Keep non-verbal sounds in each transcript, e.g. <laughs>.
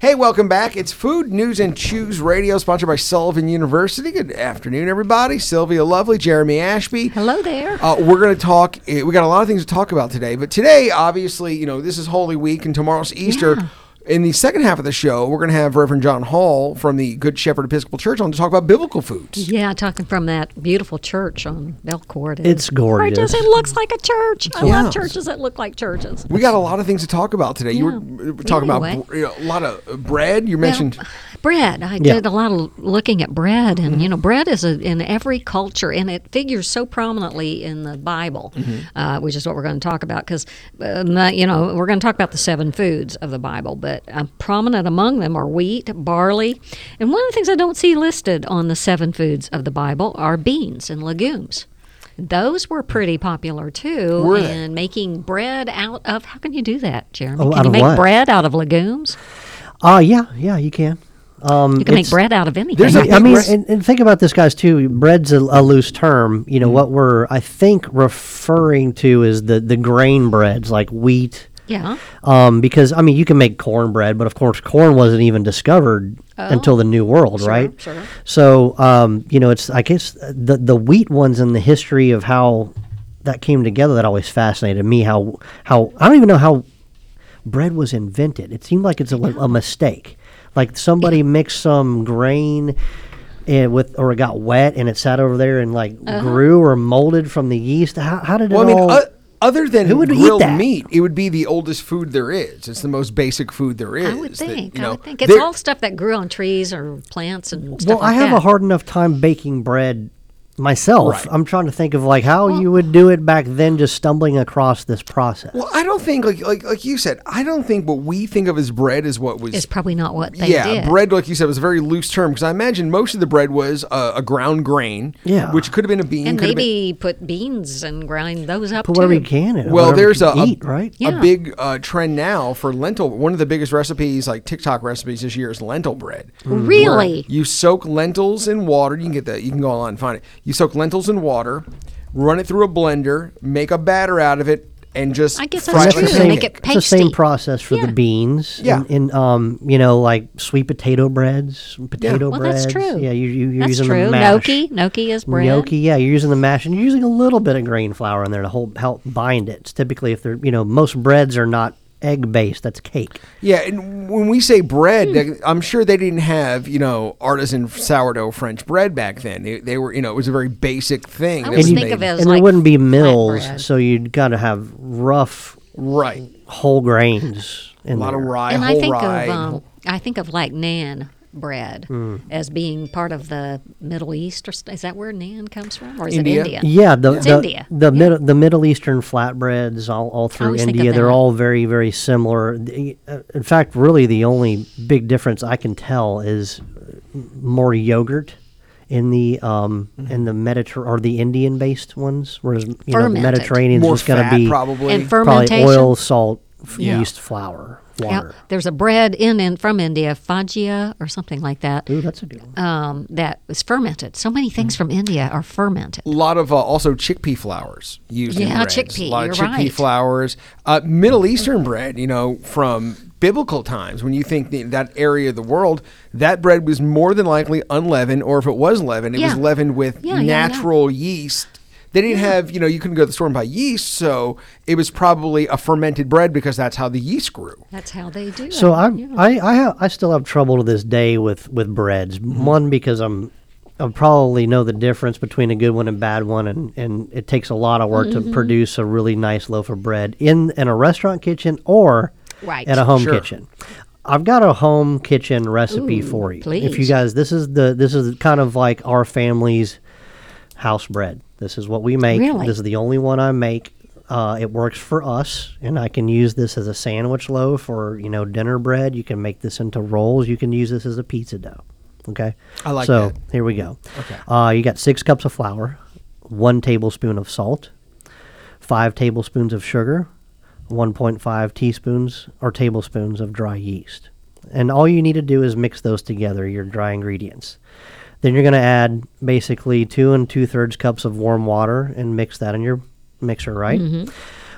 Hey, welcome back. It's Food News and Chews Radio, sponsored by Sullivan University. Good afternoon, everybody. Sylvia Lovely, Jeremy Ashby. Hello there. Uh, we're going to talk. eh, We got a lot of things to talk about today, but today, obviously, you know, this is Holy Week and tomorrow's Easter. Yeah. In the second half of the show, we're going to have Reverend John Hall from the Good Shepherd Episcopal Church on to talk about biblical foods. yeah, talking from that beautiful church on Bell Court. It's gorgeous. Gorgeous. It looks like a church. I Yeah. love churches that look like churches. We got a lot of things to talk about today. You were talking Anyway. about you know, a lot of uh, bread. You mentioned. Well, bread. I Yeah. did a lot of looking at bread, and Mm-hmm. you know, bread is a, in every culture, and it figures so prominently in the Bible, Mm-hmm. uh, which is what we're going to talk about. Because uh, you know, we're going to talk about the seven foods of the Bible, but uh, prominent among them are wheat, barley, and one of the things I don't see listed on the seven foods of the Bible are beans and legumes. Those were pretty popular too, Were and making bread out of. How can you do that, Jeremy? Oh, can you make what? bread out of legumes? Uh, yeah, yeah, you can. Um, You can make bread out of anything. There's a I mean, and, and think about this, guys. Too. Bread's a, a loose term. You know Mm-hmm. what we're, I think, referring to is the the grain breads like wheat. Yeah. Um, because I mean, you can make cornbread, but of course, corn wasn't even discovered until the New World, right? Oh. sure. So, um, you know, it's I guess the the wheat ones in the history of how that came together that always fascinated me. How how I don't even know how bread was invented. It seemed like it's a, a mistake. Like somebody mixed some grain and with or it got wet and it sat over there and like Uh-huh. grew or molded from the yeast. How, how did it Well, I mean, all? uh, other than Who would eat grilled that? meat, it would be the oldest food there is. It's the most basic food there is. I would that, think. you I would think it's all stuff that grew on trees or plants and stuff well, like I have that. a hard enough time baking bread myself. Right. I'm trying to think of like how you would do it back then, just stumbling across this process. Well, I don't think like like like you said. I don't think what we think of as bread is what was. It's probably not what they yeah, did. bread, like you said, was a very loose term because I imagine most of the bread was uh, a ground grain, Yeah. which could have been a bean, and could have been maybe put beans and grind those up Put too. whatever you can in. Well, there's you a, can a- eat, right. a big uh, trend now for lentil. One of the biggest recipes, like TikTok recipes this year, is lentil bread. Really? You soak lentils in water. You can get that. You can go online and find it. You soak lentils in water, run it through a blender, make a batter out of it, and just I guess fry that's it true. like same, make pancake. it it's the same process for Yeah. the beans. Yeah. In, in, um, you know, like sweet potato breads, potato Well, breads. that's true. Yeah, you, you, you're That's using true. the mash. Gnocchi. Gnocchi is bread. Gnocchi, yeah, you're using the mash, and you're using a little bit of grain flour in there to hold, help bind it. It's typically, if they're, you know, most breads are not egg base that's cake. Yeah, and when we say bread, like, I'm sure they didn't have you know artisan sourdough French bread back then. They, they were you know it was a very basic thing. I that always was think made- of it as and like there wouldn't be mills, flatbread. so you'd got to have rough right. whole grains. A In lot of rye, and whole I think rye. of um, I think of like naan bread Hmm. as being part of the Middle East, or is that where naan comes from, or is India. it India? Yeah, the It's the, India. the Yeah. middle the Middle Eastern flatbreads all, all through always think of India, they're all very very similar. Uh, In fact, really the only big difference I can tell is more yogurt in the um Mm-hmm. in the Mediter or the Indian based ones, whereas you know the Fermented. Mediterranean's More just going to be probably. And probably oil, salt, f- Yeah. yeast, flour, Yeah, water. there's a bread in and from India, fajia or something like that. Ooh, that's a good one. Um, that is fermented. So many things from India are fermented. a lot of uh, also chickpea flours used in Yeah, breads. chickpea, A lot of chickpea right. flours. Uh, Middle Eastern bread, you know, from biblical times, when you think the, that area of the world, that bread was more than likely unleavened, or if it was leavened, it was leavened with Yeah, yeah, yeah. natural yeast. They didn't have, you know, you couldn't go to the store and buy yeast, so it was probably a fermented bread because that's how the yeast grew. That's how they do So it. I yeah. I I, have, I still have trouble to this day with with breads. Mm-hmm. One because I'm I probably know the difference between a good one and bad one, and, and it takes a lot of work Mm-hmm. to produce a really nice loaf of bread in in a restaurant kitchen or Right. at a home Sure. kitchen. I've got a home kitchen recipe Ooh, for you. If you guys, this is the this is kind of like our family's house bread. This is what we make. Really? This is the only one I make. Uh, it works for us, and I can use this as a sandwich loaf or you know dinner bread. You can make this into rolls. You can use this as a pizza dough. Okay. I like so that. So here we go. Okay. Uh, you got six cups of flour, one tablespoon of salt, five tablespoons of sugar, 1.5 teaspoons or tablespoons of dry yeast. And all you need to do is mix those together, your dry ingredients. Then you're going to add basically two and two thirds cups of warm water and mix that in your mixer, right?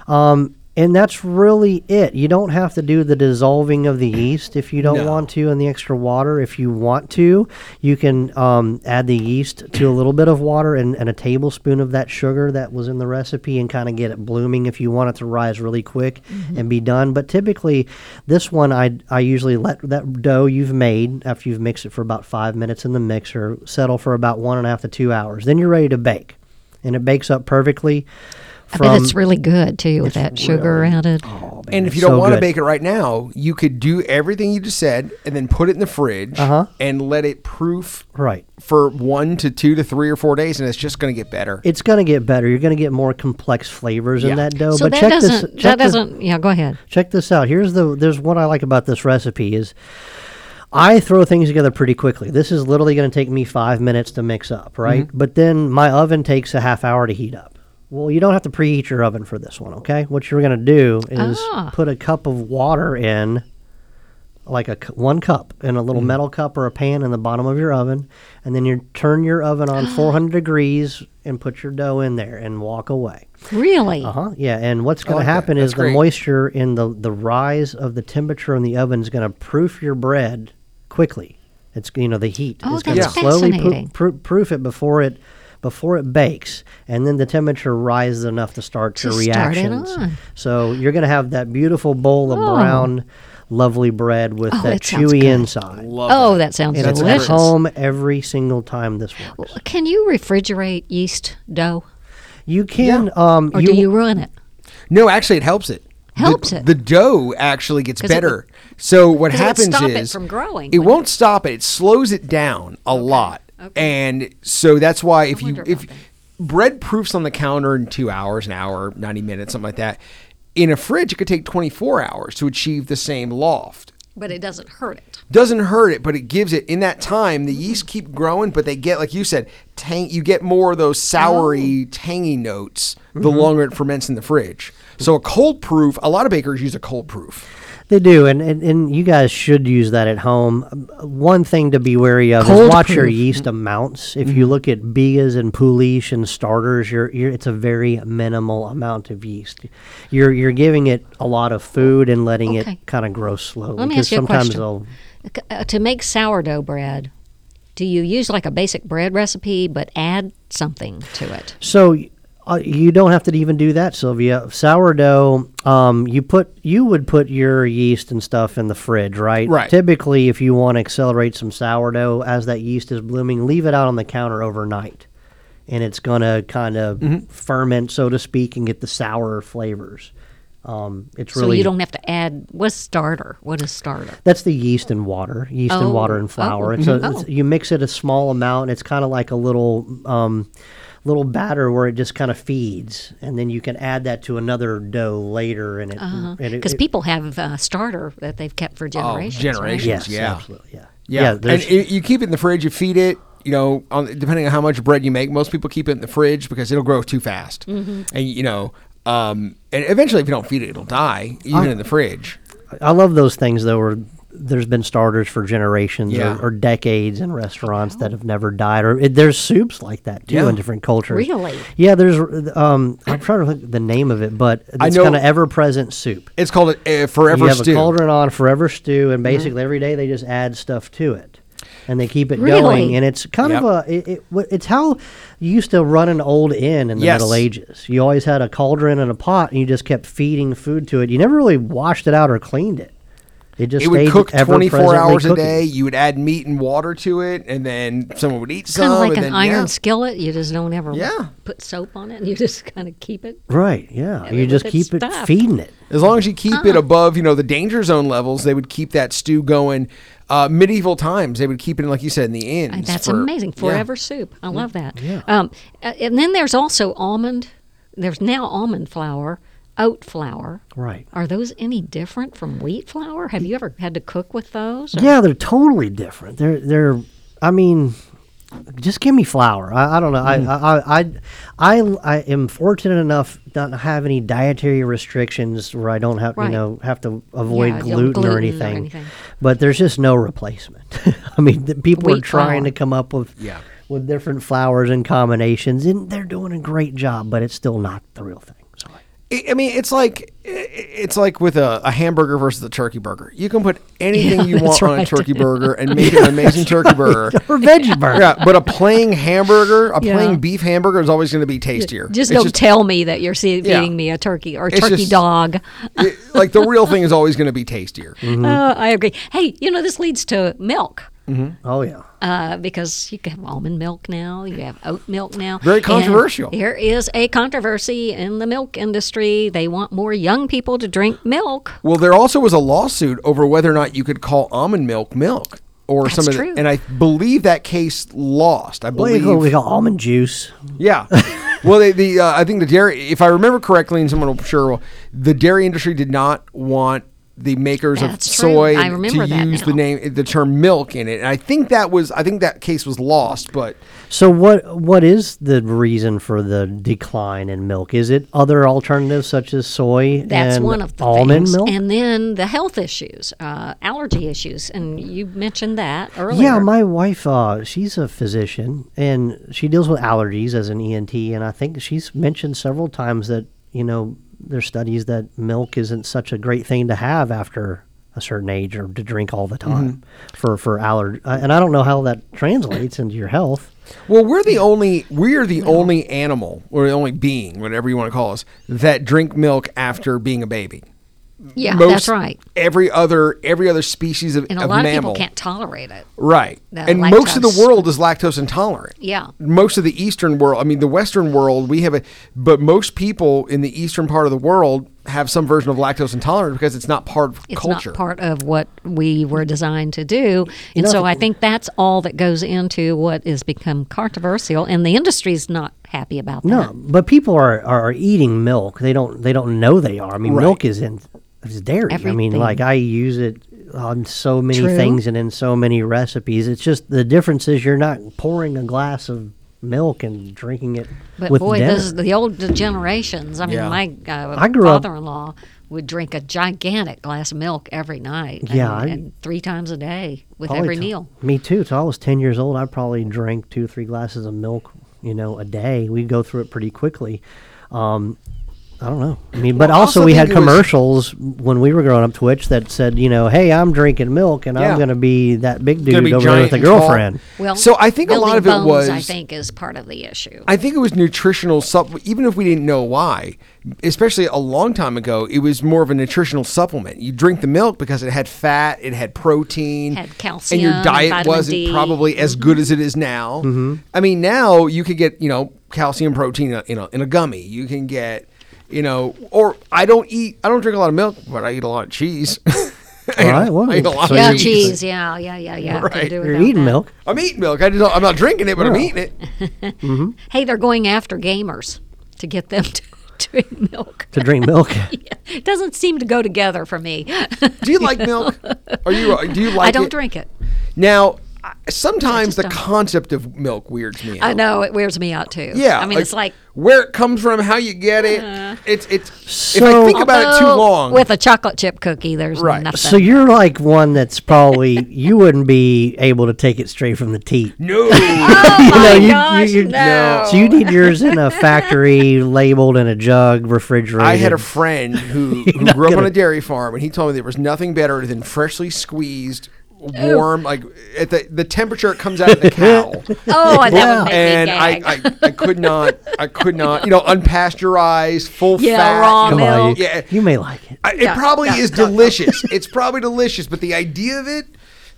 Um, and that's really it. You don't have to do the dissolving of the yeast if you don't No. want to, and the extra water. If you want to, you can um, add the yeast to a little bit of water and, and a tablespoon of that sugar that was in the recipe, and kind of get it blooming if you want it to rise really quick and be done. But typically, this one I I usually let that dough you've made after you've mixed it for about five minutes in the mixer settle for about one and a half to two hours. Then you're ready to bake, and it bakes up perfectly. I bet it's really good too with that sugar really- added. Oh, man, And if you don't so want to bake it right now, you could do everything you just said and then put it in the fridge Uh-huh. and let it proof right. for one to two to three or four days, and it's just going to get better. It's going to get better. You're going to get more complex flavors Yeah. in that dough. so but that check doesn't this. Check that doesn't yeah, go ahead. check this out. Here's the. There's what I like about this recipe is. I throw things together pretty quickly. This is literally going to take me five minutes to mix up, right? Mm-hmm. But then my oven takes a half hour to heat up. Well, you don't have to preheat your oven for this one, okay? What you're going to do is Ah. put a cup of water in, like a one cup in a Mm-hmm. little metal cup or a pan in the bottom of your oven, and then you turn your oven on <gasps> 400 degrees and put your dough in there and walk away. Really? Uh huh. Yeah, and what's going to that. happen That's is the great. moisture in the the rise of the temperature in the oven is going to proof your bread quickly. It's you know the heat Oh, is going to that's slowly fascinating. proo- proof it before it before it bakes, and then the temperature rises enough to start To your start it reactions. on. So you're going to have that beautiful bowl of Oh. brown, lovely bread with Oh, that that chewy inside. Love oh, that. that sounds And it's at home every single time this works. Can you refrigerate yeast dough, You can, um, or do you ruin it? No, actually, it helps it. Helps the, it. The dough actually gets 'Cause it better. so what 'cause it would happens stop it is from growing, It wouldn't won't stop it. It slows it down a lot, okay. and so that's why if you if that. bread proofs on the counter in two hours, an hour, ninety minutes, something like that. In a fridge, it could take twenty four hours to achieve the same loft. But it doesn't hurt it. doesn't hurt it, but it gives it in that time. The yeast keep growing, but they get like you said, tang. You get more of those soury, oh. tangy notes the mm-hmm. longer it ferments in the fridge. So a cold proof. A lot of bakers use a cold proof. They do, and, and, and you guys should use that at home. One thing to be wary of Cold is watch your yeast amounts. If you look at bigas and poolish and starters, you're, you're it's a very minimal amount of yeast. You're you're giving it a lot of food and letting Okay. it kind of grow slowly. Let me ask you a question. uh, to make sourdough bread, do you use like a basic bread recipe but add something to it? So uh, you don't have to even do that, Sylvia. Sourdough, um, you put you would put your yeast and stuff in the fridge, right? Right. Typically, if you want to accelerate some sourdough as that yeast is blooming, leave it out on the counter overnight, and it's gonna kind of Mm-hmm. ferment, so to speak, and get the sour flavors. Um, it's So you don't have to add. What's starter? What is starter? that's the yeast and water, yeast and Oh, water and flour. oh, It's a, mhm. it's, Oh. you mix it a small amount. It's kind of like a little um, little batter where it just kind of feeds, and then you can add that to another dough later, and it and it- Because people have uh, starter that they've kept for generations. right? generations. yes, yeah. absolutely, yeah, Yeah, there's- and it, you keep it in the fridge. You feed it. You know, on, depending on how much bread you make, most people keep it in the fridge because it'll grow too fast. Mm-hmm. And you know, um, and eventually, if you don't feed it, it'll die even in the fridge. I love those things though. Where there's been starters for generations Yeah. or, or decades in restaurants that have never died. Or it, there's soups like that too Yeah. in different cultures. Really? Yeah, there's. Um, I'm trying to think the name of it, but it's kind of ever-present soup. It's called a, uh, forever you have stew. a cauldron on forever stew, and Mm-hmm. basically every day they just add stuff to it, and they keep it Really? going. And it's kind Yep. of a it, it, it's how you used to run an old inn in the Yes. Middle Ages. You always had a cauldron and a pot, and you just kept feeding food to it. You never really washed it out or cleaned it. It just it would cook 24 ever-presently hours a day. You would add meat and water to it, and then someone would eat some. Kind of like and an then, iron yeah. skillet. You just don't ever Yeah. put soap on it. and You just kind of keep it. Right? Yeah. Yeah, you just its keep it stuff. feeding it. As long as you keep Uh-huh. it above, you know, the danger zone levels, they would keep that stew going. Uh, medieval times, they would keep it, like you said, in the inns. That's for- amazing. yeah. Forever soup. I love that. Um, uh, and then there's also almond. There's now almond flour, oat flour. Right. Are those any different from wheat flour? Have you ever had to cook with those? or- Yeah, they're totally different. They're they're. I mean, just give me flour. I, I don't know. Mm. I, I I I I am fortunate enough not to have any dietary restrictions where I don't have Right. you know have to avoid Yeah, gluten, gluten or or anything. anything. But there's just no replacement. <laughs> I mean, the people are trying flour. to come up with Yeah. with different flours and combinations, and they're doing a great job. But it's still not the real thing. I mean, it's like it's like with a, a hamburger versus a turkey burger. You can put anything Yeah, you want on a turkey burger and <laughs> make an amazing turkey burger. or veggie burger. Yeah, but a plain hamburger, a plain beef hamburger is always going to be tastier. Just It's don't tell me that you're feeding me a turkey or It's turkey just- dog. it- like the real thing is always going to be tastier. Mm-hmm. <laughs> Uh, I agree. Hey, you know this leads to milk. Oh yeah. Uh, because you can have almond milk now, you have oat milk now. Very And controversial. there is a controversy in the milk industry. They want more young people to drink milk. Well, there also was a lawsuit over whether or not you could call almond milk milk or That's some of true. the, and I believe that case lost. I believe. you go, we got almond juice. Yeah. <laughs> well, they, the uh, I think the dairy, if I remember correctly, and someone will sure, will, the dairy industry did not want the makers That's of soy I to use now. the name, the term milk in it. And I think that was, I think that case was lost. But So what what is the reason for the decline in milk? Is it other alternatives such as soy That's and one of the almond things. milk? And then the health issues, uh, allergy issues, and you mentioned that earlier. yeah, my wife, uh, she's a physician and she deals with allergies as an ENT, and I think she's mentioned several times that you know there's studies that milk isn't such a great thing to have after a certain age or to drink all the time for for allergy. Uh, and I don't know how that translates into your health. well, we're the only, we're the only animal or the only being, whatever you want to call us, that drink milk after being a baby. Yeah, Most- that's right. Every other, every other species of, And a of lot mammal, of people can't tolerate it. right? the And most of the world is lactose intolerant. Yeah. most of the eastern world i mean the western world we have a but most people in the eastern part of the world have some version of lactose intolerance because it's not part of It's culture not part of what we were designed to do. And know, so I think that's all that goes into what has become controversial. And the industry's not happy about that. No, but people are, are eating milk. They don't they don't know they are. I mean, Right. milk is in is dairy. I mean, like I use it on so many True. things and in so many recipes. It's just the difference is you're not pouring a glass of milk and drinking it But with boy, dinner. those the old generations. I mean, Yeah. my uh, I grew father-in-law would drink a gigantic glass of milk every night. Yeah, and, I- and three times a day with every till- meal. Me too. Till I was ten years old, I probably drank two, three glasses of milk, you know, a day. We go through it pretty quickly. Um, I don't know. I mean, but Well, I also, also we think had it was- commercials when we were growing up Twitch that said, you know, hey, I'm drinking milk and Yeah. I'm going to be that big dude be over there giant with a and tall. girlfriend. Well, So I think a lot building of it bones, I think, is part of the issue. I think it was nutritional supplement, even if we didn't know why. Especially a long time ago, it was more of a nutritional supplement. You drink the milk because it had fat, it had protein, Had calcium and calcium your and diet vitamin wasn't D. probably as good as it is now. Mm-hmm. I mean, now you could get you know calcium, protein in a, in a, in a gummy. You can get you know, or I don't eat, I don't drink a lot of milk, but I eat a lot of cheese. <laughs> I eat a- Right, well, I eat a lot so of yeah, you're- cheese. Yeah, yeah, yeah, yeah. Right. do You're eating that. milk. I'm eating milk. I just don't, I'm not drinking it, but I'm eating it. <laughs> Mm-hmm. Hey, they're going after gamers to get them <laughs> to drink milk. to drink milk. It doesn't seem to go together for me. Do you like milk? Are you? Do you like? I don't it? drink it. Now, I- sometimes the don't. concept of milk weirds me out. I know it wears me out too. Yeah, I mean it's like where it comes from, how you get it. Uh-huh. it's it's. if So- I think about it too long, with a chocolate chip cookie. There's Right. nothing. so you're like one that's probably you wouldn't be able to take it straight from the teat. no. <laughs> oh you know, you- gosh, you- you- no. So you need yours in a factory, <laughs> labeled in a jug, refrigerated. I had a friend who, <laughs> who grew up on gonna- a dairy farm, and he told me there was nothing better than freshly squeezed, warm, like at the the temperature it comes out of the <laughs> cow. oh, that Yeah. would make and me I, gag. I, I could not, I could not, you know, unpasteurized, full Yeah, fat. raw you know, on, milk. you, Yeah, you may like it. I, it Yeah, probably no, is no, <laughs> no. delicious. it's probably delicious, but the idea of it,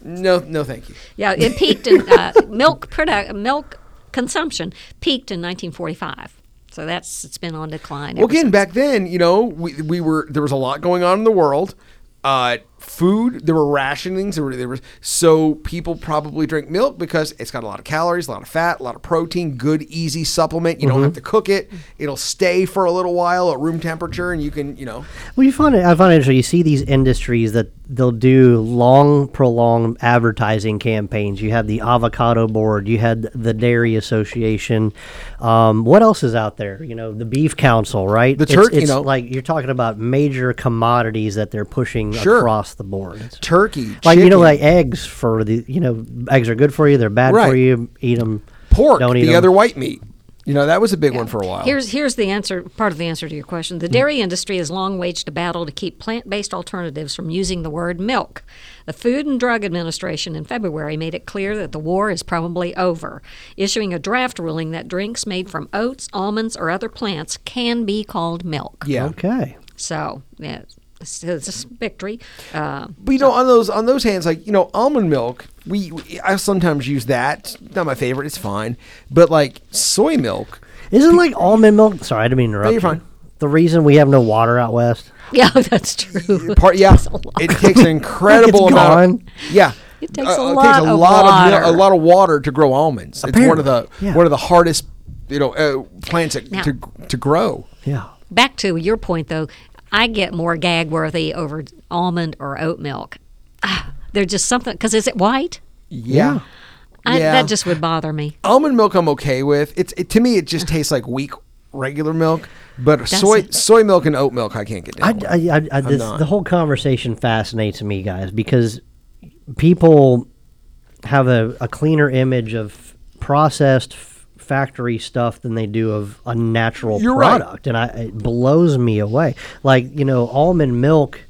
no, no, thank you. yeah, it peaked in uh, <laughs> milk product milk consumption peaked in 1945. So that's it's been on decline. Well, ever again, since. back then, you know, we, we were there was a lot going on in the world. Uh, food, there were rationings. There were there was so people probably drink milk because it's got a lot of calories, a lot of fat, a lot of protein. Good, easy supplement. You don't have to cook it. It'll stay for a little while at room temperature, and you can, you know, Well, you find it. I find it interesting. You see these industries that they'll do long, prolonged advertising campaigns. You have the avocado board. You had the dairy association. Um, what else is out there? You know, the beef council, right? The It's- turkey, you know. like you're talking about major commodities that they're pushing Sure. across the board. It's- turkey, like you know, like eggs for the you know, eggs are good for you. They're bad for you. Eat them. pork, don't eat the 'em. other white meat. You know, that was a big one for a while. Here's here's the answer. Part of the answer to your question: the hmm. dairy industry has long waged a battle to keep plant-based alternatives from using the word milk. The Food and Drug Administration in February made it clear that the war is probably over, issuing a draft ruling that drinks made from oats, almonds, or other plants can be called milk. yeah. Okay. So yeah, it's, it's a victory. Uh, But you know, on those on those hands, like you know, almond milk. We, we I sometimes use that. Not my favorite. It's fine. But like soy milk. Isn't like almond milk? Sorry, I didn't mean to interrupt. you're you. fine. The reason we have no water out west. yeah, <laughs> that's true. Part <laughs> yeah, it takes an <laughs> incredible It's amount. gone. Yeah, It takes a Uh, lot takes a of lot of mil- water. a lot of water to grow almonds. It's one of the yeah. one of the hardest you know uh, plants that, Now- to to grow. Yeah. Back to your point, though, I get more gag worthy over almond or oat milk. Ah, they're just something because is it white? Yeah. I, Yeah. That just would bother me. almond milk I'm okay with. It's it, to me it just tastes like weak regular milk. But soy it? soy milk and oat milk I can't get I, down. with. I, I, I this, the whole conversation fascinates me, guys, because people have a, a cleaner image of processed f- factory stuff than they do of a natural You're right. product, and I, it blows me away. Like you know, almond milk.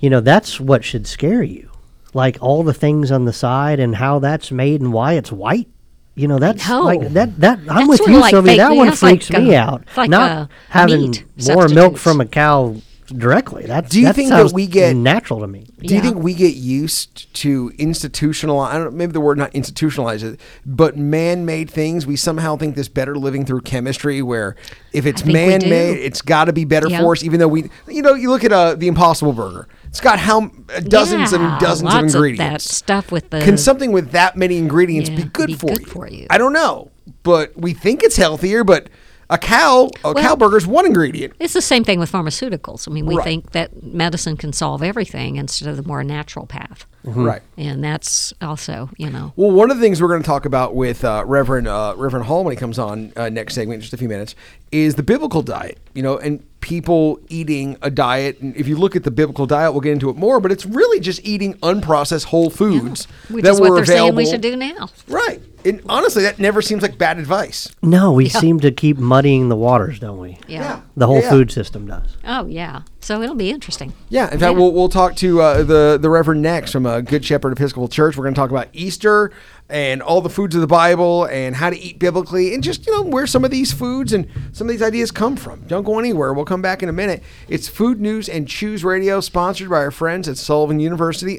You know, that's what should scare you. Like all the things on the side and how that's made and why it's white. You know, that's know. like that. That I'm That's with you, like Sylvia. That one That's like, freaks me uh, out. like, Not having more milk from a cow directly. That's, Do you that think that sounds we get- natural to me? Do you Yeah. think we get used to institutionalize? I don't maybe the word not institutionalize it, but man-made things. We somehow think this better living through chemistry, where if it's I think we do. man-made, it's got to be better Yeah. for us. Even though we, you know, you look at uh, the Impossible Burger. It's got how uh, dozens Yeah, and dozens lots of ingredients. that stuff with the Can something with that many ingredients be good, be for, good you? for you. I don't know, but we think it's healthier. But a cow, a cow burger is one ingredient. It's the same thing with pharmaceuticals. I mean, we Right. think that medicine can solve everything instead of the more natural path. Right. And that's also, you know, Well, one of the things we're going to talk about with uh, Reverend uh, Reverend Hall when he comes on uh, next segment in just a few minutes is the biblical diet. You know, and people eating a diet. And if you look at the biblical diet, we'll get into it more. But it's really just eating unprocessed whole foods which that is what were they're saying we should do now. Right. And honestly, that never seems like bad advice. No, we seem to keep muddying the waters, don't we? Yeah. The whole Yeah. food system does. Oh, yeah. So it'll be interesting. Yeah, in fact, Yeah. we'll we'll talk to uh, the the Reverend next from a Good Shepherd Episcopal Church. We're going to talk about Easter and all the foods of the Bible and how to eat biblically and just you know where some of these foods and some of these ideas come from. Don't go anywhere. We'll come back in a minute. It's Food News and Chews Radio, sponsored by our friends at Sullivan University.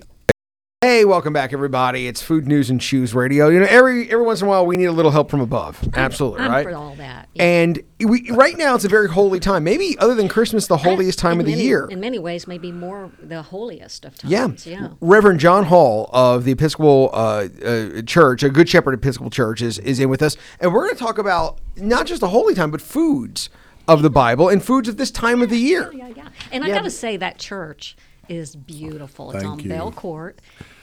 Hey, welcome back, everybody. It's Food News and Chews Radio. You know, every every once in a while, we need a little help from above. Absolutely, I'm right? for all that. Yeah. And we right now, it's a very holy time. Maybe other than Christmas, the holiest time In of the many- year. In many ways, maybe more the holiest of times. Yeah. Reverend John Hall of the Episcopal uh, uh, Church, a Good Shepherd Episcopal Church, is, is in with us. And we're going to talk about not just the holy time, but foods of the Bible and foods of this time of the year. Yeah, yeah. And I got to say, that church is beautiful. It's Thank on you. Bell Court.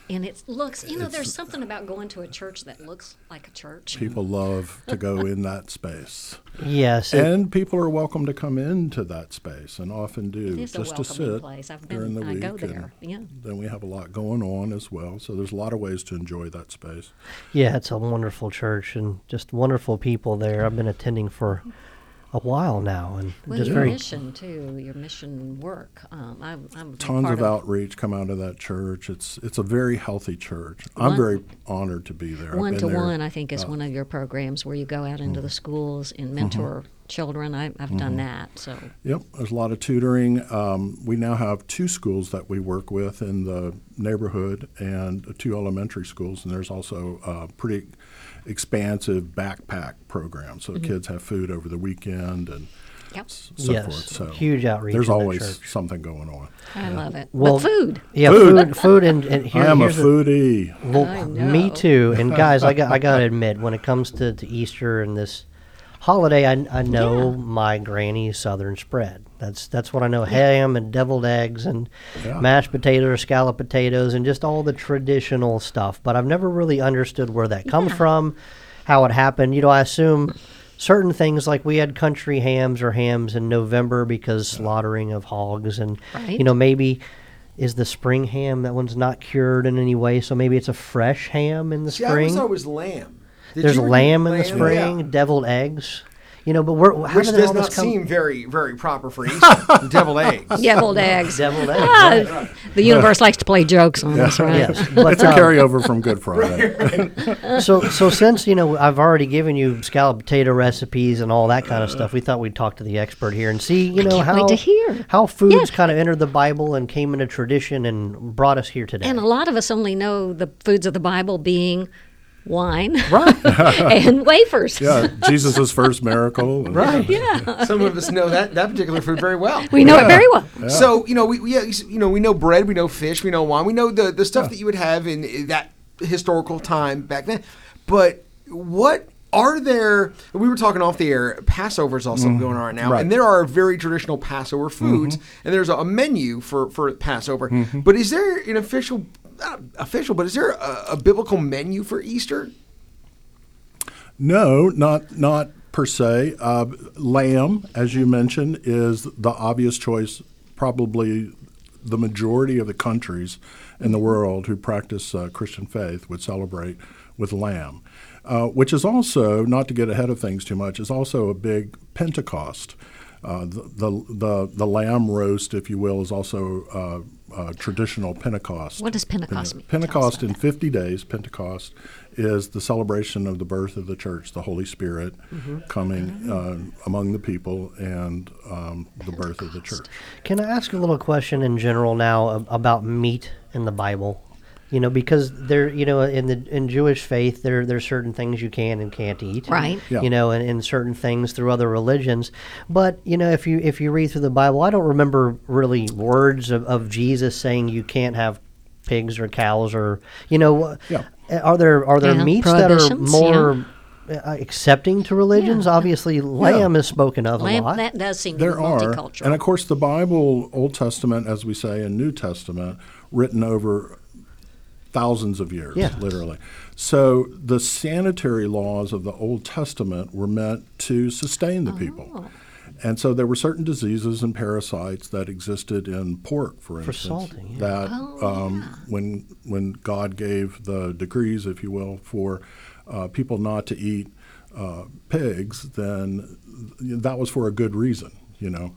And it looks, you know, there's something about going to a church that looks like a church. People love to go in that space. Yes. it- And people are welcome to come into that space and often do It is a just to sit place. I've been- during the I week. go and there, yeah. Then we have a lot going on as well. So there's a lot of ways to enjoy that space. yeah, it's a wonderful church and just wonderful people there. I've been attending for a while now and Well, just your very mission too, your mission work. Um, I, I'm Tons part of outreach come out of that church. It's it's a very healthy church. I'm One- very honored to be there. One to there, one, I think, is one of your programs where you go out into the schools and mentor children. I, I've done that. So Yep, there's a lot of tutoring. Um, we now have two schools that we work with in the neighborhood and two elementary schools, and there's also a pretty expansive backpack program. So the kids have food over the weekend and Yep. so Yes, forth. So huge outreach There's always church. something going on. I love it. Well, but food. yeah Food. food food and, and here, I am a here's the- foodie. Well, I me too. And <laughs> guys, I got I got to admit, when it comes to, to Easter and this holiday, I, I know Yeah. my granny's southern spread. That's that's what I know: ham and deviled eggs and Yeah. mashed potatoes or scalloped potatoes and just all the traditional stuff. But I've never really understood where that comes from, how it happened. You know, I assume. Certain things like we had country hams or hams in November because slaughtering of hogs, and Right. you know maybe is the spring ham that one's not cured in any way, so maybe it's a fresh ham in the See, I spring. always it was lamb. Did There's lamb in the spring, yeah. deviled eggs. You know, but we're, how Which does not come? seem very, very proper for Easter. <laughs> Deviled eggs. Deviled eggs. Deviled eggs. Ah, the universe likes to play jokes on us, right? Yes, <laughs> but It's a um, carryover from Good Friday. <laughs> so so since you know I've already given you scalloped potato recipes and all that kind of stuff, we thought we'd talk to the expert here and see you know how to hear. how foods Yeah. kind of entered the Bible and came into tradition and brought us here today. And a lot of us only know the foods of the Bible being wine <laughs> right. and wafers. Yeah, Jesus' first miracle. right. Yeah. Some of us know that, that particular food very well. We know it very well. So you know, we, we yeah, you know we know bread, we know fish, we know wine, we know the the stuff that you would have in, in that historical time back then. But what are there? We were talking off the air. Passover is also mm-hmm. going on right now, Right. and there are very traditional Passover foods, mm-hmm. and there's a, a menu for for Passover. Mm-hmm. But is there an official? Not official, but is there a, a biblical menu for Easter? No, not not per se. Uh, lamb, as you mentioned, is the obvious choice. Probably the majority of the countries in the world who practice uh, Christian faith would celebrate with lamb, uh, which is also not to get ahead of things too much. Is also a big Pentecost. Uh, the, the the the lamb roast, if you will, is also uh, traditional Pentecost. What does Pentecost mean? Pentecost about in 50 days, Pentecost is the celebration of the birth of the church, the Holy Spirit Mm-hmm. coming uh, among the people, and um, the birth of the church. Can I ask a little question in general now about meat in the Bible? You know, because there, you know, in the in Jewish faith, there there's certain things you can and can't eat, Right. Yeah. You know, and, and certain things through other religions. But you know, if you if you read through the Bible, I don't remember really words of, of Jesus saying you can't have pigs or cows or you know. Yeah. Are there are there Yeah, meats that are more uh, accepting to religions? Obviously, lamb is spoken of a lot. that does seem to There be are, multicultural. and of course, the Bible, Old Testament, as we say, and New Testament, written over thousands of years, Yeah. literally. So the sanitary laws of the Old Testament were meant to sustain the people. Oh. And so there were certain diseases and parasites that existed in pork, for instance, salting, yeah. that Oh, um, when when God gave the decrees, if you will, for uh, people not to eat uh, pigs, then that was for a good reason, you know.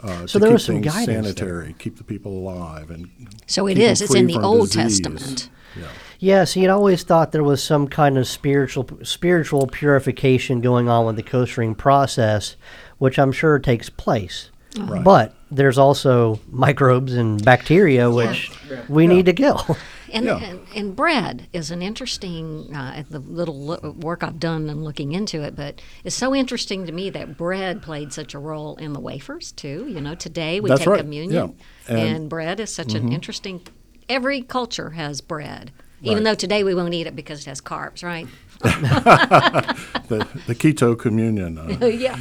Uh, So to there keep was some things guidance there. sanitary, keep the people alive, and So it keep them is. It's in the Old disease. Testament. Yeah. Yeah, see, I'd always thought there was some kind of spiritual spiritual purification going on with the kosherring process, which I'm sure takes place. Right. But there's also microbes and bacteria which we need to kill. <laughs> And, Yeah. and, and bread is an interesting, uh, the little lo- work I've done and looking into it, but it's so interesting to me that bread played such a role in the wafers too. You know, today we That's take right, communion, yeah. and, And- bread is such an interesting. Every culture has bread, even though today we won't eat it because it has carbs, right? <laughs> the, the keto communion. uh, <laughs> yeah.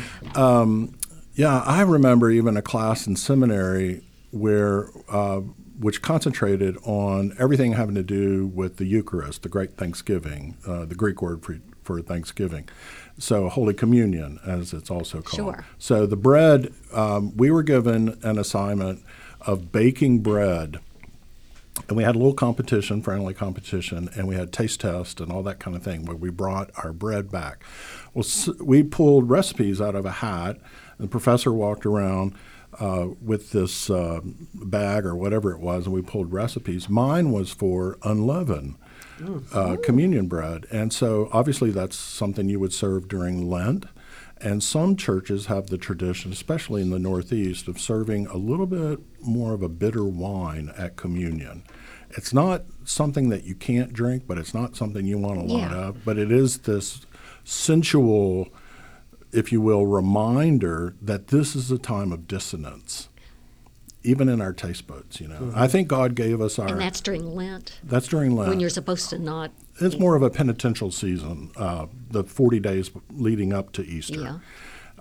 Yeah, I remember even a class in seminary where uh, which concentrated on everything having to do with the Eucharist, the Great Thanksgiving, uh, the Greek word for, for Thanksgiving. So Holy Communion, as it's also called. Sure. So the bread, um, we were given an assignment of baking bread. And we had a little competition, friendly competition, and we had taste test and all that kind of thing where we brought our bread back. Well, we pulled recipes out of a hat, and the professor walked around uh, with this uh, bag or whatever it was, and we pulled recipes. Mine was for unleavened uh, communion bread, and so obviously that's something you would serve during Lent. And some churches have the tradition, especially in the Northeast, of serving a little bit more of a bitter wine at communion. It's not something that you can't drink, but it's not something you want a lot Yeah. of. But it is this sensual, if you will, reminder that this is a time of dissonance, even in our taste buds. You know, I think God gave us our. And that's during Lent that's during Lent. when you're supposed to not. It's more of a penitential season, uh, the 40 days leading up to Easter. Yeah.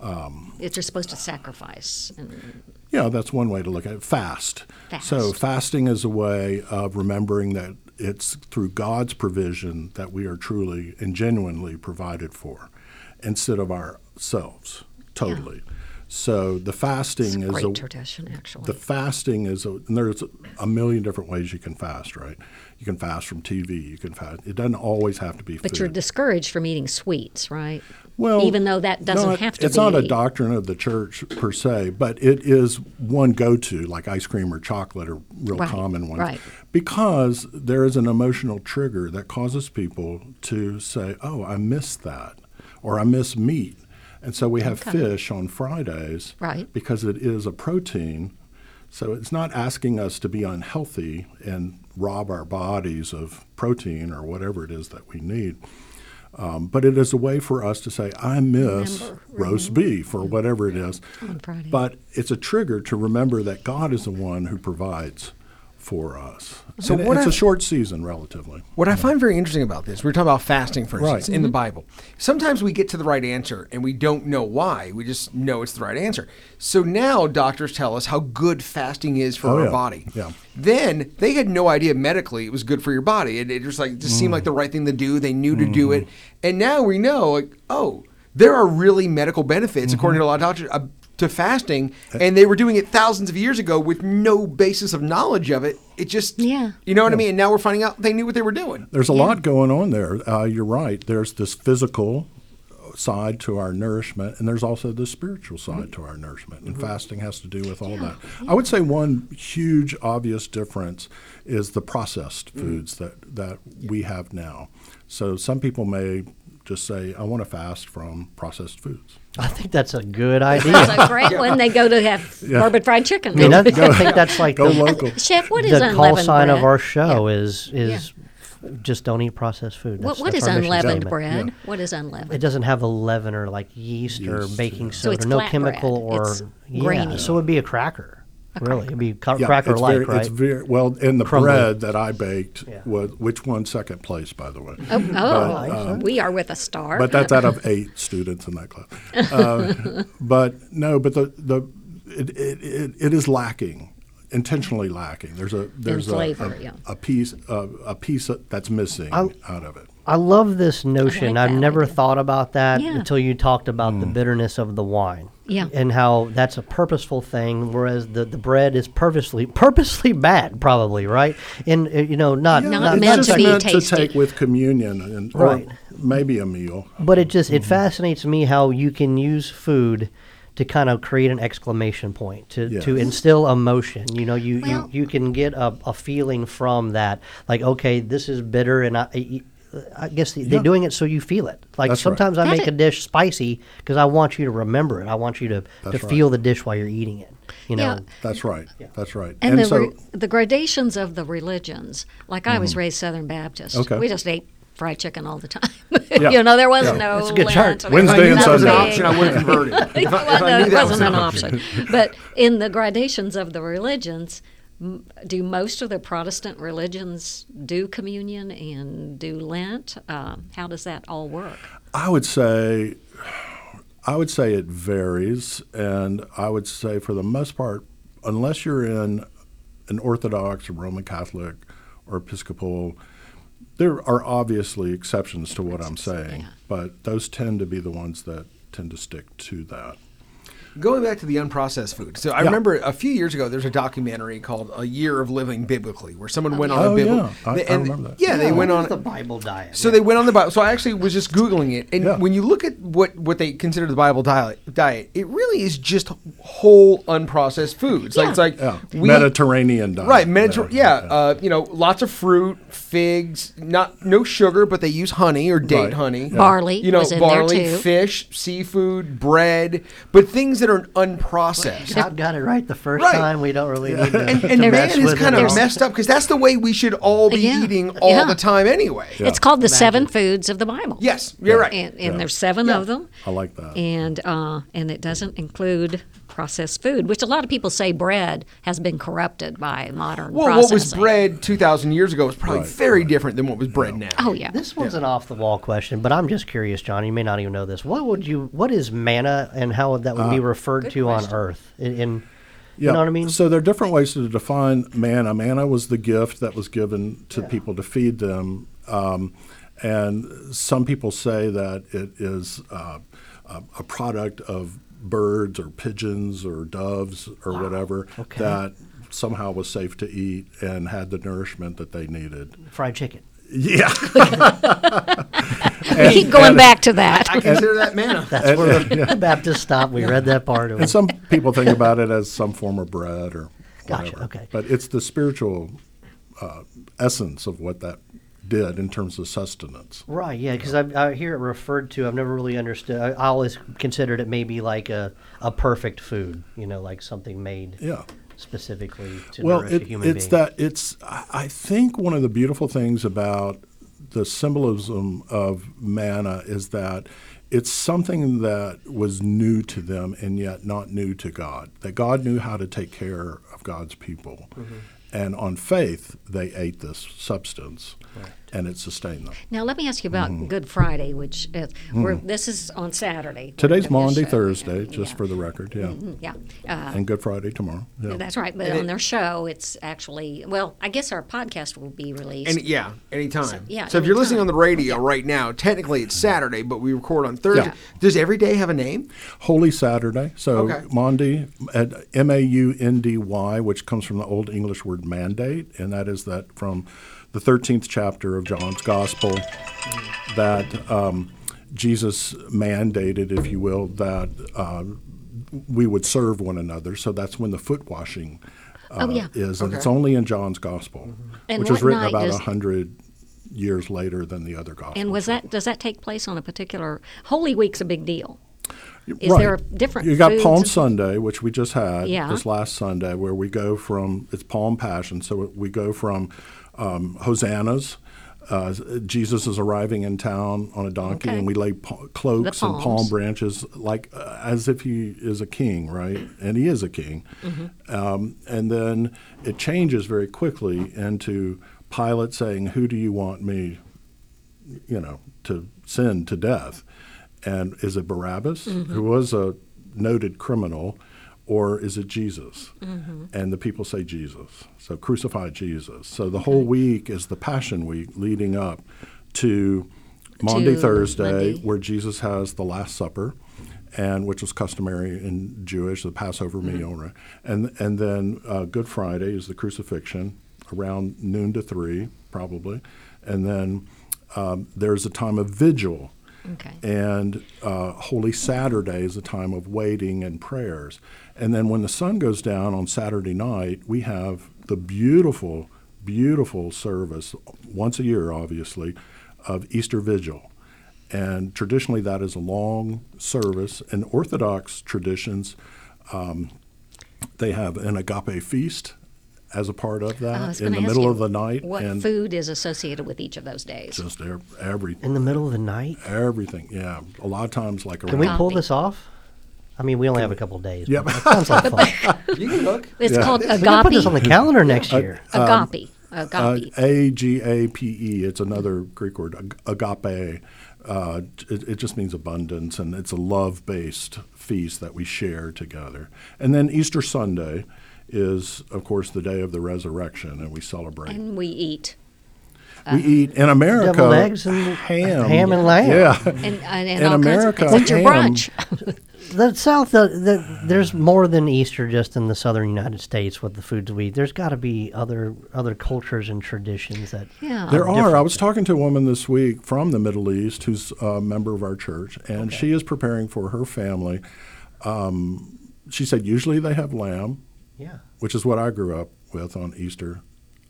Um, it's you're supposed to sacrifice and Yeah, that's one way to look at it. Fast. Fast. So fasting is a way of remembering that it's through God's provision that we are truly and genuinely provided for instead of ourselves totally. So the fasting is Great a, tradition, actually. the fasting is a, and there's a million different ways you can fast, right? You can fast from TV. You can fast. It doesn't always have to be but food. you're discouraged from eating sweets, right? Well, even though that doesn't not- have to be it's be. not a doctrine of the church per se, but it is one go-to, like ice cream or chocolate are real Right, common ones. right. Because there is an emotional trigger that causes people to say, "Oh, I miss that," or "I miss meat," and so we have Okay. fish on Fridays, Right. Because it is a protein. So it's not asking us to be unhealthy and rob our bodies of protein or whatever it is that we need. Um, but it is a way for us to say, I miss Remember, roast beef or whatever it is. But it's a trigger to remember that God is the one who provides for us. So And what it's I- a short season, relatively. What I find very interesting about this, we're talking about fasting, for instance, Right. in the Bible. Sometimes we get to the right answer and we don't know why. We just know it's the right answer. So now doctors tell us how good fasting is for Oh, our yeah. body. Yeah. Then they had no idea medically it was good for your body. It, it just like just Mm. seemed like the right thing to do. They knew to do Mm-hmm. it, and now we know like oh, there are really medical benefits Mm-hmm. according to a lot of doctors. Uh, to fasting, and they were doing it thousands of years ago with no basis of knowledge of it. It just, Yeah. you know what I mean. And now we're finding out they knew what they were doing. There's a lot going on there. Uh, you're right. There's this physical side to our nourishment, and there's also the spiritual side to our nourishment. And fasting has to do with all that. I would say one huge, obvious difference is the processed foods that, that we have now. So some people may just say, I want to fast from processed foods. I think that's a good idea. That's a great one. They go to have <laughs> Yeah. barbecue fried chicken. I mean, that, I think that's like Go the, local. Chef, what is the unleavened call sign bread? of our show Yeah. is is just don't eat processed food. What, That's- what that's is our mission unleavened statement. bread? Yeah. What is unleavened? It doesn't have a leaven or like yeast, or Yeast, baking yeah. So soda. it's no flat chemical bread. or It's yeah. grainy. So it would be a cracker. Really, it'd be ca- Yeah, cracker it's like, very, right? It's very well, and the Crumbly. bread that I baked Yeah. was which won second place, by the way. oh, oh um, we are with a star. but that's out of eight students in that club. Uh, <laughs> but no, but the the it, it, it, it is lacking, intentionally lacking. There's a there's a, flavor, a, yeah. a piece uh, a piece that's missing I'll- out of it. I love this notion. like I've never idea. thought about that Yeah. until you talked about Mm. the bitterness of the wine. Yeah. And how that's a purposeful thing, whereas the, the bread is purposely purposely bad, probably right. And uh, you know, not Not not, meant not just to be meant tasty. to take with communion and Right. or maybe a meal. But it just Mm-hmm. it fascinates me how you can use food to kind of create an exclamation point to, to instill emotion. You know, you, Well- you, you can get a, a feeling from that, like okay, this is bitter, and I. I I guess they- they're Yeah. doing it so you feel it. Like That's right. sometimes I That make a it- dish spicy because I want you to remember it. I want you to, to That's right. feel the dish while you're eating it. You know, Yeah. That's right. That's right. and, the, so re- the gradations of the religions. Like I was raised Southern Baptist. Mm-hmm. Okay. We just ate fried chicken all the time. <laughs> Yeah. you know, there was Yeah. no That's a good Lent chart. or Wednesday there and was that was an Sunday. option. I would have converted. <laughs> If I, if I Well, no, knew it that was wasn't an an option. option. but in the gradations of the religions, m- do most of the Protestant religions do communion and do Lent? Um, how does that all work? I would say, I would say it varies, and I would say for the most part, unless you're in an Orthodox or Roman Catholic or Episcopal, there are obviously exceptions to what I'm saying, yeah. but those tend to be the ones that tend to stick to that. Going back to the unprocessed food. So I Yeah. remember a few years ago, there's a documentary called "A Year of Living Biblically," where someone went on Oh, a biblical. yeah. I- I remember that. Yeah, they went on the Bible diet. So they went on the Bible. So I actually was just googling it, and Yeah. when you look at what what they consider the Bible diet, diet, it really is just whole unprocessed foods. Like it's like Yeah, we- Mediterranean diet. Right, Mediterranean. Yeah, Uh, you know, lots of fruit, figs, not no sugar, but they use honey or date Right. honey. Yeah. Barley You know, was in there, barley, too. fish, seafood, bread, but things that are unprocessed. God got it right the first Right. time. We don't really need to, And, to and man, is kind of messed up because that's the way we should all be Yeah. eating all Yeah. the time anyway. It's called the seven foods of the Bible. Yes, you're right. And, and Yeah. there's seven Yeah. of them. I like that. and uh, and it doesn't include processed food, which a lot of people say bread has been corrupted by modern Well, what was bread 2,000 years ago was probably Right, very right. different than what was bread now. Oh yeah, This one's an off the wall question, but I'm just curious, John. You may not even know this. What would you? What is manna, and how would that would be referred to question. on Earth? In, in Yeah. you know what I mean? So there are different ways to define manna. Manna was the gift that was given to people to feed them. Um, and some people say that it is uh, a, a product of birds or pigeons or doves or whatever Okay. that somehow was safe to eat and had the nourishment that they needed. Fried chicken. Yeah. <laughs> we keep going back to that. I consider that manna. <laughs> That's where the <laughs> Baptist stopped. We read that part. And some people think about it as some form of bread or Gotcha, whatever. okay. But it's the spiritual uh, essence of what that did in terms of sustenance. Right, yeah, because I, I hear it referred to. I've never really understood. I, I always considered it maybe like a, a perfect food, you know, like something made Yeah. specifically to Well, nourish a it, human it's being. that it's. I I think one of the beautiful things about the symbolism of manna is that it's something that was new to them and yet not new to God. That God knew how to take care of God's people, Mm-hmm. and on faith they ate this substance, and it sustained them. Now, let me ask you about Mm-hmm. Good Friday, which is, we're, this is on Saturday. Today's Monday, yeah, Thursday, just yeah. for the record. Yeah, Mm, Yeah. Uh, and Good Friday tomorrow. Yeah. That's right. But on their show, it's actually, well, I guess our podcast will be released. Any, yeah, anytime. yeah, So if you're listening on the radio right now, technically it's Saturday, but we record on Thursday. Yeah. Does every day have a name? Holy Saturday. So Okay. Maundy, at M A U N D Y, which comes from the Old English word mandate, and that is that from the 13th chapter of John's Gospel, that um, Jesus mandated, if you will, that uh, we would serve one another. So that's when the foot washing uh, Oh, yeah. is, and Okay. it's only in John's Gospel, And which was written about a does- hundred years later than the other Gospels. and was that, does that take place on a particular, Holy Week's a big deal. Is Right. there a different You got Palm and- Sunday, which we just had Yeah. this last Sunday, where we go from it's Palm Passion, so we go from um, hosannas. Uh, Jesus is arriving in town on a donkey, Okay. and we lay pa- cloaks and palm branches, like uh, as if he is a king, right? And he is a king. Mm-hmm. Um, and then it changes very quickly into Pilate saying, "Who do you want me you know, to send to death. And is it Barabbas, who was a noted criminal, or is it Jesus? And the people say Jesus. So crucify Jesus. So the whole week is the Passion Week leading up to Maundy, To Thursday, Monday. where Jesus has the Last Supper. And which was customary in Jewish, the Passover meal, right? And and then uh, Good Friday is the crucifixion, around noon to three, probably, and then um, there's a time of vigil, Okay. and uh, Holy Saturday is a time of waiting and prayers. And then when the sun goes down on Saturday night, we have the beautiful, beautiful service, once a year, obviously, of Easter Vigil. And traditionally, that is a long service. In Orthodox traditions, um, they have an agape feast as a part of that was in the middle of the night. What and food is associated with each of those days? just ev- every, in the middle of the night. everything. Yeah. A lot of times, like Can we pull this off? I mean, we only have a couple of days. Yep. but That sounds like <laughs> fun. You can look. It's Yeah. called we can put this on the calendar next year. Agape. Uh, Agape. A G A P E. It's another Greek word, ag- agape. Uh, it, it just means abundance, and it's a love-based feast that we share together. And then Easter Sunday is, of course, the day of the resurrection, and we celebrate. and we eat. We eat in America Deviled eggs and ham, ham and lamb. Yeah, And, and, and In all America, kinds of things. Your brunch. <laughs> The South, the, the, there's more than Easter just in the southern United States with the foods we eat. There's got to be other other cultures and traditions that. Yeah. There are. I was talking to a woman this week from the Middle East who's a member of our church, and she is preparing for her family. Um, she said usually they have lamb, Yeah. which is what I grew up with on Easter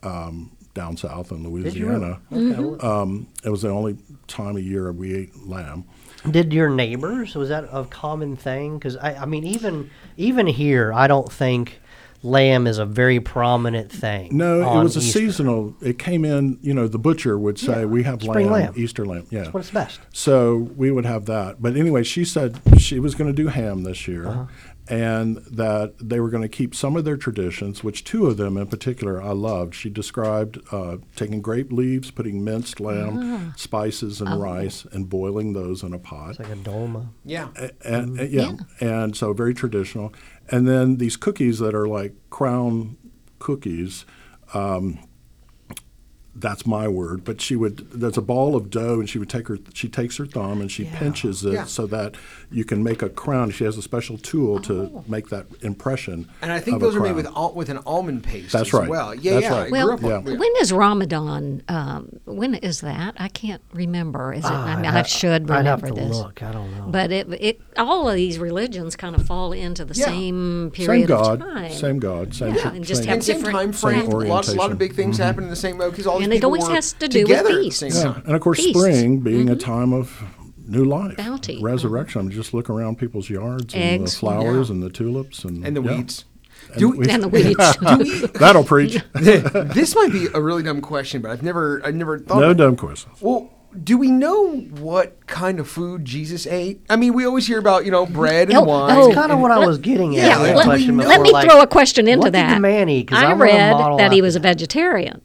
um, down south in Did really? Louisiana. Okay. well, Um, it was the only time of year we ate lamb. Did your neighbors? Was that a common thing? Because I, I mean, even even here, I don't think lamb is a very prominent thing. No, it was a Easter. seasonal. It came in. You know, the butcher would say Yeah, we have spring lamb, lamb. Easter lamb. Yeah, That's what it's best. So we would have that. But anyway, she said she was going to do ham this year Uh-huh. And that they were going to keep some of their traditions, which two of them in particular I loved. She described uh, taking grape leaves, putting minced lamb, spices, and rice, and boiling those in a pot. It's like a dolma. Yeah. A- and, and- yeah, and so very traditional. And then these cookies that are like crown cookies, um, that's my word, but she would. There's a ball of dough, and she would take her. She takes her thumb and she pinches it Yeah. so that you can make a crown. She has a special tool to oh. make that impression. And I think of those are made with al- with an almond paste That's as right. well. Yeah, That's yeah. right. Well, grew up on- Yeah. when is Ramadan? Um, when is that? I can't remember. Is it? Ah, I mean, I'd I ha- should I'd have remember to this. look. I don't know. But it, it, all of these religions kind of fall into the Yeah. same Same period God, of time. same God, same. Yeah, and just same- have different time frame. Same Lots, a lot of big things mm-hmm. happen in the same way because all these And it people always has to do with together feasts. Yeah, and of course, Feasts. spring being a mm-hmm. time of new life, Bounty. resurrection. I mean, just look around people's yards and Eggs. the flowers Yeah. and the tulips and And the yeah. weeds. And we- And the weeds. <laughs> That'll preach. <laughs> this might be a really dumb question, but I've never, I've never thought. No of dumb questions. Well, do we know what kind of food Jesus ate? I mean, we always hear about you know bread and Oh, wine. oh. That's kind of what I was getting at. Yeah, with let- question let me like, throw a question into what that. did the man eat? 'Cause I I read model that he was a that. vegetarian.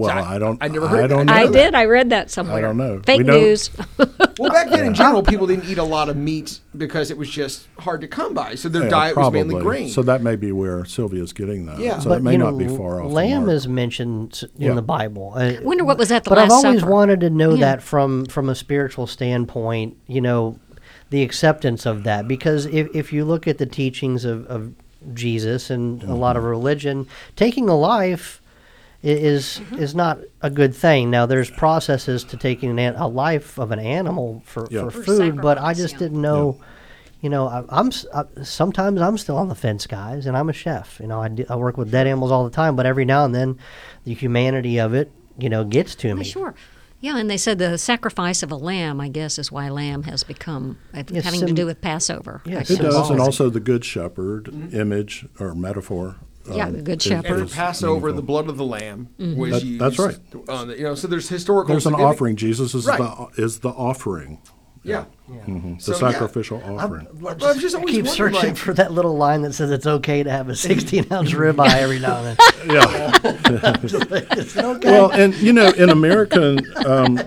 Well, I- I don't. I never heard I don't that. know. I that. did. I read that somewhere. I don't know. Fake We don't- news. <laughs> Well, back then in general, people didn't eat a lot of meat because it was just hard to come by. So their Yeah, diet was mainly probably. grain. So that may be where Sylvia's getting that. Yeah. So but it may you not know, be far off. lamb is mentioned in Yeah. the Bible. I wonder what was at the but Last I've always Supper. wanted to know Yeah. that from from a spiritual standpoint. You know, the acceptance of that because if if you look at the teachings of, of Jesus and a lot of Mm-hmm. religion, taking a life i- is Mm-hmm. is not a good thing. Now there's processes to taking an, an- a life of an animal for, Yeah. for For food, but I just yeah. didn't know. You know, I, I'm s- I, sometimes I'm still on the fence, guys, and I'm a chef. You know, I, do, I work with dead animals all the time, but every now and then, the humanity of it, you know, gets to me. sure. Yeah, and they said the sacrifice of a lamb, I guess, is why lamb has become uh, Yes, having to do with Passover. Yeah, I It does, and also the Good Shepherd image or metaphor. Yeah, um, the Good Shepherd. and is at Passover, the blood of the lamb Mm-hmm. was That- used. that's right. On the, you know, so there's historical. There's an signific- offering. Jesus is Right. the is the offering, Yeah. Mhm. the So, yeah. sacrificial offering. Well, I've just I always keep wondered, searching like, for that little line that says it's okay to have a 16 <laughs> ounce ribeye every now and then. <laughs> yeah. Is it okay? <laughs> Well, and you know, in America, um,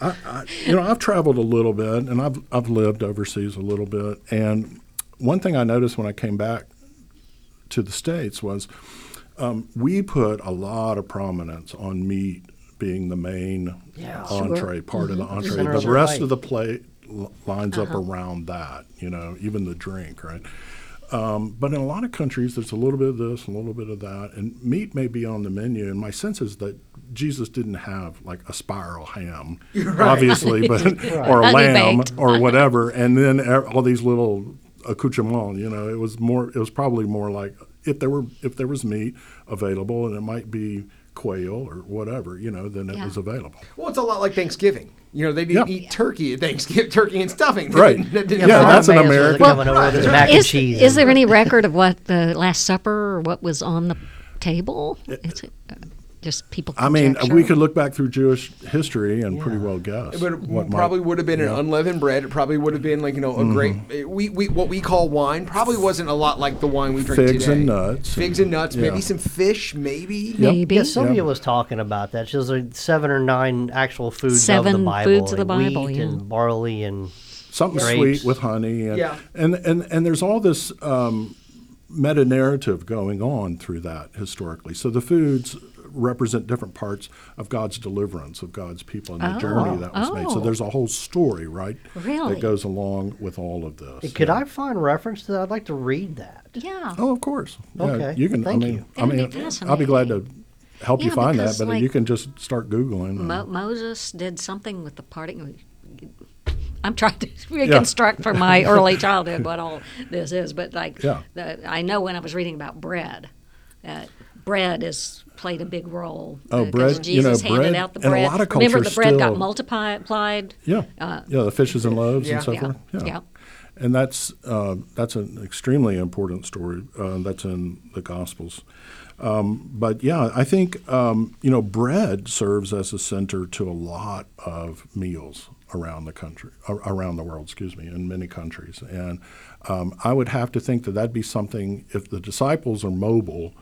I, I, you know, I've traveled a little bit, and I've I've lived overseas a little bit, and one thing I noticed when I came back to the states was um, we put a lot of prominence on meat being the main Yeah. entree part of the entree. The the rest plate. of the plate l- lines up around that. You know, even the drink, right? Um, but in a lot of countries, there's a little bit of this, a little bit of that, and meat may be on the menu. And my sense is that Jesus didn't have like a spiral ham, <laughs> obviously, but <laughs> or a lamb or whatever, and then all these little accoutrements. You know, it was more. It was probably more like if there were if there was meat available, and it might be quail or whatever. You know, then it Yeah. was available. Well, it's a lot like Thanksgiving. You know, they didn't Yeah. eat turkey at Thanksgiving, <laughs> turkey and stuffing. They Right. <laughs> didn't- didn't Yeah, that's an American- coming over with mac and Is, cheese. is there any record of what the Last Supper or what was on the table? Is it uh, just people? I mean, we could look back through Jewish history and pretty well guess. But it what might- probably would have been yeah. Mm-hmm. an unleavened bread. It probably would have been like you know a great we, we what we call wine. Probably wasn't a lot like the wine we drink Figs today. Figs and nuts Figs and- and nuts. yeah. Maybe some fish. Maybe. Maybe. Yeah, Sylvia Yeah. was talking about that. She was like seven or nine actual foods of Seven the Bible. foods of the Bible, wheat yeah. and barley and something Grapes. sweet with honey, and Yeah. and, and and there's all this um, meta narrative going on through that historically. So the foods represent different parts of God's deliverance of God's people and the Oh. journey that was made. So Oh. there's a whole story, right, Really? that goes along with all of this. Could Yeah. I find reference to that? I'd like to read that. Yeah. Oh, of course. Yeah, Okay, you can. thank I mean, you. I mean, be I'll be glad to fascinating. help you Yeah, find that, but like, you can just start googling. and- Mo- Moses did something with the parting. I'm trying to <laughs> reconstruct from my <laughs> early childhood what all this is, but like, Yeah. the, I know when I was reading about bread, that bread is played a big role. Oh, because bread, you know, Jesus handed bread- out the and a bread. lot of Remember, the cultures bread got multiplied. Yeah, Uh, yeah, the fishes and loaves Yeah. and so Yeah, forth. yeah. and that's uh, that's an extremely important story. Uh, that's in the Gospels. Um, but yeah, I think um, you know bread serves as a center to a lot of meals around the country, around the world. Excuse me, in many countries, and um, I would have to think that that'd be something if the disciples are mobile,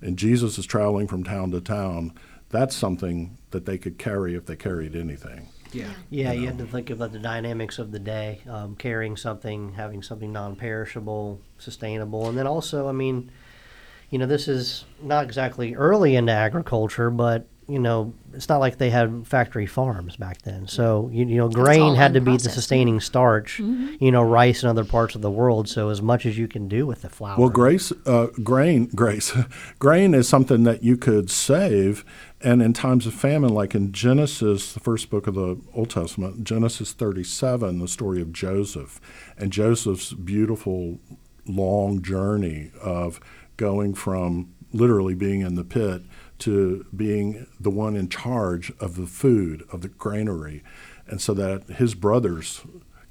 and Jesus is traveling from town to town. That's something that they could carry if they carried anything. Yeah. Yeah, you had to think about the dynamics of the day, um, carrying something, having something non-perishable, sustainable, and then also, I mean, you know, this is not exactly early into agriculture, but you know, it's not like they had factory farms back then. So you, you know, grain had to be the unprocessed, yeah. sustaining starch. You know, rice in other parts of the world. So as much as you can do with the flour. Well, grace, uh, grain, <laughs> grace, grain is something that you could save, and in times of famine, like in Genesis, the first book of the Old Testament, Genesis 37, the story of Joseph, and Joseph's beautiful long journey of going from literally being in the pit to being the one in charge of the food of the granary, and so that his brothers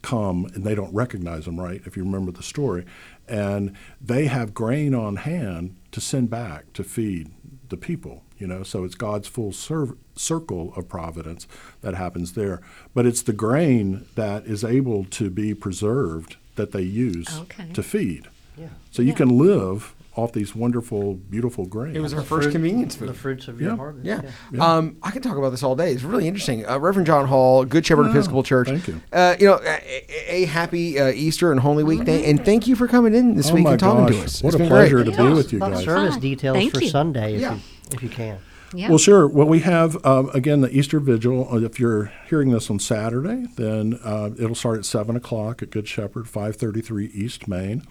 come and they don't recognize him, right? If you remember the story, and they have grain on hand to send back to feed the people. You know, so it's God's full serv- circle of providence that happens there. But it's the grain that is able to be preserved that they use Okay. to feed. Yeah. So you Yeah. can live off these wonderful, beautiful grains. It was our first convenience food. the fruits of your Yeah. harvest. Yeah. Yeah. Um, I can talk about this all day. It's really interesting. Uh, Reverend John Hall, Good Shepherd Episcopal Church. thank you. Uh, you know, a, a- a happy uh, Easter and Holy Week day, and thank you for coming in this oh week and talking gosh, to us. what It's a pleasure great. to be with you guys. service details Thank for you. Sunday, if Yeah. you if you can. Yeah. Well, sure. Well, we have um, again the Easter Vigil. Uh, If you're hearing this on Saturday, then uh, it'll start at seven o'clock at Good Shepherd, five thirty-three East Main,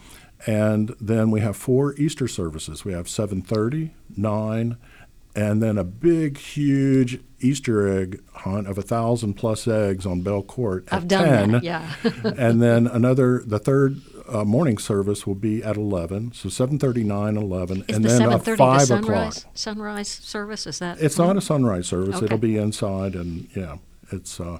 and then we have four Easter services. We have 7:30, 9, and then a big, huge Easter egg hunt of a thousand plus eggs on Bell Court at I've done 10. that. Yeah. <laughs> and then another, the third uh, morning service will be at 11. So 7:30, 9, 11, Is and the then a thirty the five o'clock. sunrise sunrise service? Is that? It's not a sunrise service. Okay. It'll be inside, and yeah, it's uh,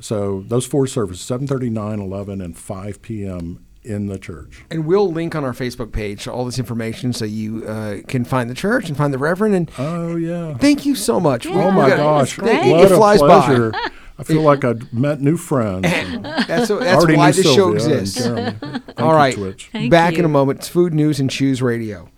so those four services: 7:30, 9, 11, and 5 p.m. in the church. And we'll link on our Facebook page all this information so you uh, can find the church and find the Reverend. And Oh yeah. thank you so much. Yeah, oh my that was gosh! great. What It a flies by. I feel like I've met new friends. <laughs> That's, that's why knew this show Sylvia and exists. <laughs> All right, Thank All you, right. Twitch. Thank Back in a moment. It's Food News and Chews Radio.